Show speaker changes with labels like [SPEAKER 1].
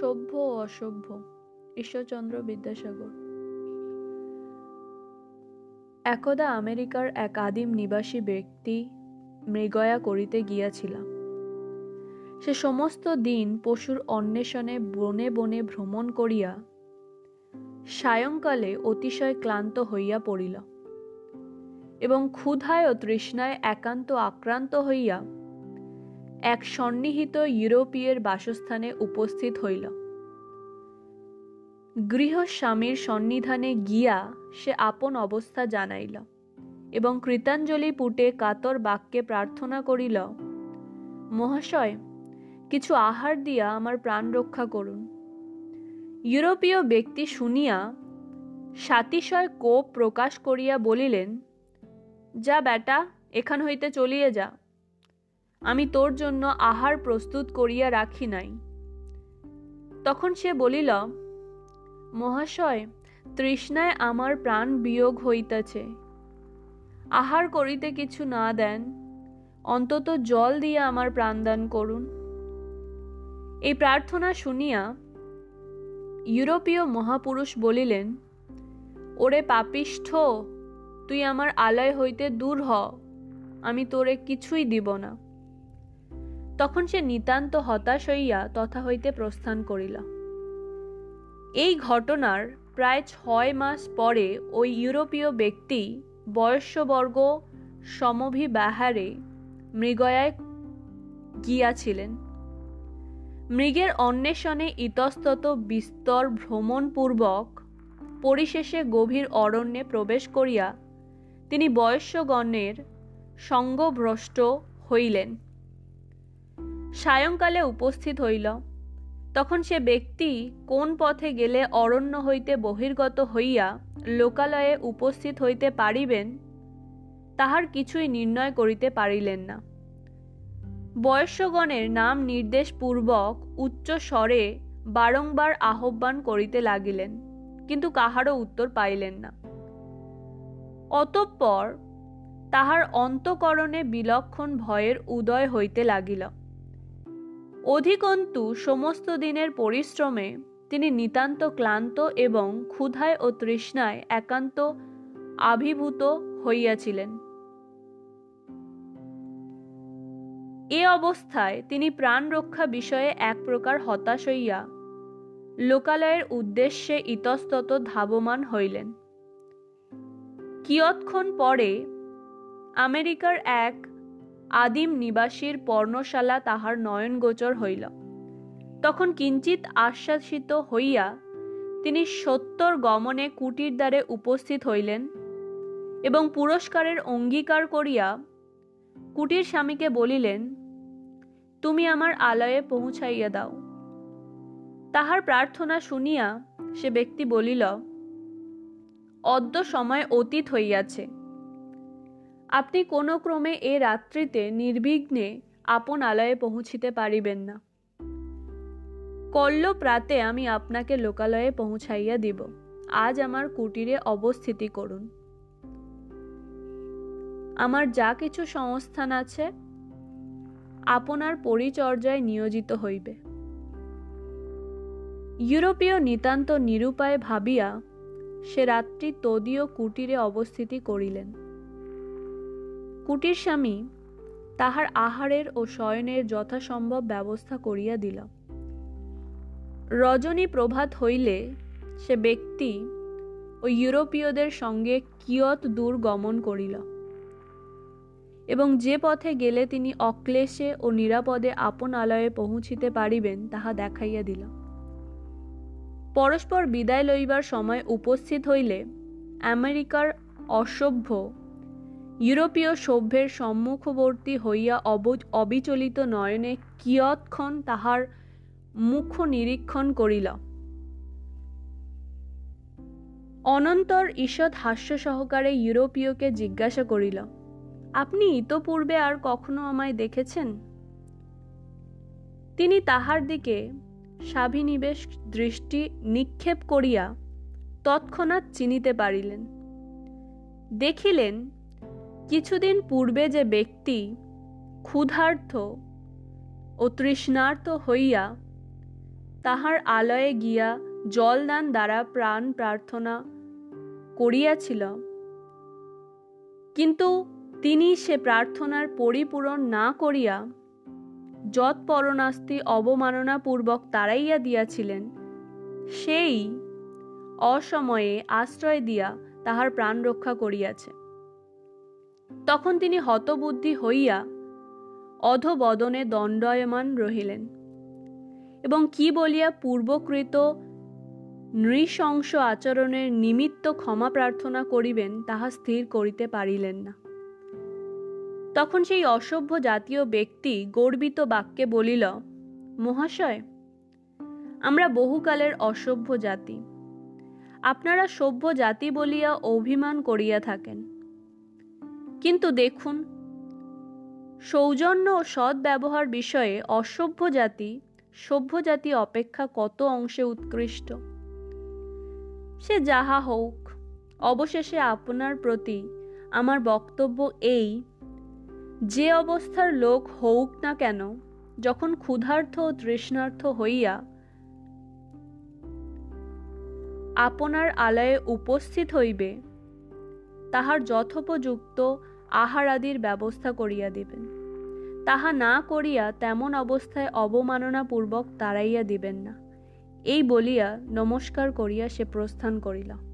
[SPEAKER 1] সভ্য ও অসভ্য। ঈশ্বরচন্দ্র বিদ্যাসাগর। একদা আমেরিকার এক আদিম নিবাসী ব্যক্তি মৃগয়া করিতে গিয়াছিলাম। সে সমস্ত দিন পশুর অন্বেষণে বনে বনে ভ্রমণ করিয়া সায়ংকালে অতিশয় ক্লান্ত হইয়া পড়িল এবং ক্ষুধায় ও তৃষ্ণায় একান্ত আক্রান্ত হইয়া এক সন্নিহিত ইউরোপীয়ের বাসস্থানে উপস্থিত হইল। গৃহস্বামীর সন্নিধানে গিয়া সে আপন অবস্থা জানাইল এবং কৃতাঞ্জলি পুটে কাতর বাক্যে প্রার্থনা করিল, মহাশয়, কিছু আহার দিয়া আমার প্রাণ রক্ষা করুন। ইউরোপীয় ব্যক্তি শুনিয়া সাতিশয় কোপ প্রকাশ করিয়া বলিলেন, যা বেটা, এখান হইতে চলিয়ে যা। আমি তোর জন্য আহার প্রস্তুত করিয়া রাখি নাই। তখন সে বলিল, মহাশয়, তৃষ্ণায় আমার প্রাণ বিয়োগ হইতেছে। আহার করিতে কিছু না দেন, অন্তত জল দিয়ে আমার প্রাণদান করুন। এই প্রার্থনা শুনিয়া ইউরোপীয় মহাপুরুষ বলিলেন, ওরে পাপিষ্ঠ, তুই আমার আলয় হইতে দূর হ, আমি তোরে কিছুই দিব না। তখন সে নিতান্ত হতাশ হইয়া তথা হইতে প্রস্থান করিল। এই ঘটনার প্রায় ছয় মাস পরে ওই ইউরোপীয় ব্যক্তি বয়স্যবর্গ সমভিব্যাহারে মৃগয়ায় গিয়াছিলেন। মৃগের অন্বেষণে ইতস্তত বিস্তর ভ্রমণপূর্বক পরিশেষে গভীর অরণ্যে প্রবেশ করিয়া তিনি বয়স্যগণের সঙ্গভ্রষ্ট হইলেন। সায়ংকালে উপস্থিত হইল। তখন সে ব্যক্তি কোন পথে গেলে অরণ্য হইতে বহির্গত হইয়া লোকালয়ে উপস্থিত হইতে পারিবেন, তাহার কিছুই নির্ণয় করিতে পারিলেন না। বয়স্যগণের নাম নির্দেশ পূর্বক উচ্চ স্বরে বারংবার আহ্বান করিতে লাগিলেন, কিন্তু কাহারও উত্তর পাইলেন না। অতঃপর তাহার অন্তকরণে বিলক্ষণ ভয়ের উদয় হইতে লাগিল। অধিকন্তু সমস্ত দিনের পরিশ্রমে তিনি নিতান্ত ক্লান্ত এবং ক্ষুধায় ও তৃষ্ণায় একান্ত আবিভূত হইয়াছিলেন। এ অবস্থায় তিনি প্রাণ রক্ষা বিষয়ে এক প্রকার হতাশ হইয়া লোকালয়ের উদ্দেশ্যে ইতস্তত ধাবমান হইলেন। কিয়ৎক্ষণ পরে আমেরিকার এক আদিম নিবাসীর পর্ণশালা তাহার নয়নগোচর হইল। তখন কিঞ্চিত আশ্বাসিত হইয়া তিনি সত্তর গমনে কুটির দ্বারে উপস্থিত হইলেন এবং পুরস্কারের অঙ্গীকার করিয়া কুটির স্বামীকে বলিলেন, তুমি আমার আলয়ে পৌঁছাইয়া দাও। তাহার প্রার্থনা শুনিয়া সে ব্যক্তি বলিল, অদ্য সময় অতীত হইয়াছে। আপনি কোনো ক্রমে এ রাত্রিতে নির্বিঘ্নে আপন আলয়ে পৌঁছিতে পারিবেন না। কল্ল প্রাতে আমি আপনাকে লোকালয়ে পৌঁছাইয়া দিব। আজ আমার কুটিরে অবস্থিতি করুন। আমার যা কিছু সংস্থান আছে, আপনার পরিচর্যায় নিয়োজিত হইবে। ইউরোপীয় নিতান্ত নিরুপায় ভাবিয়া সে রাত্রি তদীয় কুটিরে অবস্থিতি করিলেন। কুটির স্বামী তাহার আহারের ও শয়নের যথাসম্ভব ব্যবস্থা করিয়া দিল। রজনী প্রভাত হইলে সে ব্যক্তি ও ইউরোপীয়দের সঙ্গে কিয়ত দূর গমন করিল এবং যে পথে গেলে তিনি অক্লেশে ও নিরাপদে আপন আলয়ে পৌঁছিতে পারিবেন তাহা দেখাইয়া দিল। পরস্পর বিদায় লইবার সময় উপস্থিত হইলে আমেরিকার অসভ্য ইউরোপীয় সভ্যের সম্মুখবর্তী হইয়া অবিচলিত নয়নে কিয়ৎক্ষণ তাহার মুখ নিরীক্ষণ করিল। অনন্তর ঈষৎ হাস্য সহকারে ইউরোপীয়কে জিজ্ঞাসা করিল, আপনি ইতপূর্বে আর কখনো আমায় দেখেছেন? তিনি তাহার দিকে স্বাভিনিবেশ দৃষ্টি নিক্ষেপ করিয়া তৎক্ষণাৎ চিনিতে পারিলেন। দেখিলেন কিছুদিন পূর্বে যে ব্যক্তি ক্ষুধার্থ ও তৃষ্ণার্থ হইয়া তাহার আলয়ে গিয়া জলদান দ্বারা প্রাণ প্রার্থনা করিয়াছিল, কিন্তু তিনি সে প্রার্থনার পরিপূরণ না করিয়া যৎপরণাস্তি অবমাননাপূর্বক তাড়াইয়া দিয়াছিলেন, সেই অসময়ে আশ্রয় দিয়া তাহার প্রাণ রক্ষা করিয়াছে। তখন তিনি হতবুদ্ধি হইয়া অধবদনে দণ্ডায়মান রহিলেন। এবং কি বলিয়া পূর্বকৃত নৃশংস আচরণের নিমিত্ত ক্ষমা প্রার্থনা করিবেন, তাহা স্থির করিতে পারিলেন না। তখন সেই অসভ্য জাতীয় ব্যক্তি গর্বিত বাক্যে বলিল, মহাশয়, আমরা বহুকালের অসভ্য জাতি। আপনারা সভ্য জাতি বলিয়া অভিমান করিয়া থাকেন। কিন্তু দেখুন, সৌজন্য ও সৎ ব্যবহার বিষয়ে অসভ্য জাতি, সভ্য জাতি অপেক্ষা কত অংশে উৎকৃষ্ট? সে যাহা হোক অবশেষে আপনার প্রতি আমার বক্তব্য এই, যে অবস্থার লোক হোক না কেন, যখন ক্ষুধার্থ ও তৃষ্ণার্থ হইয়া আপনার আলয়ে উপস্থিত হইবে তাহার যথোপযুক্ত আহারাদির ব্যবস্থা করিয়া দিবেন। তাহা না করিয়া তেমন অবস্থায় অবমাননাপূর্বক তাড়াইয়া দিবেন না। এই বলিয়া নমস্কার করিয়া সে প্রস্থান করিল।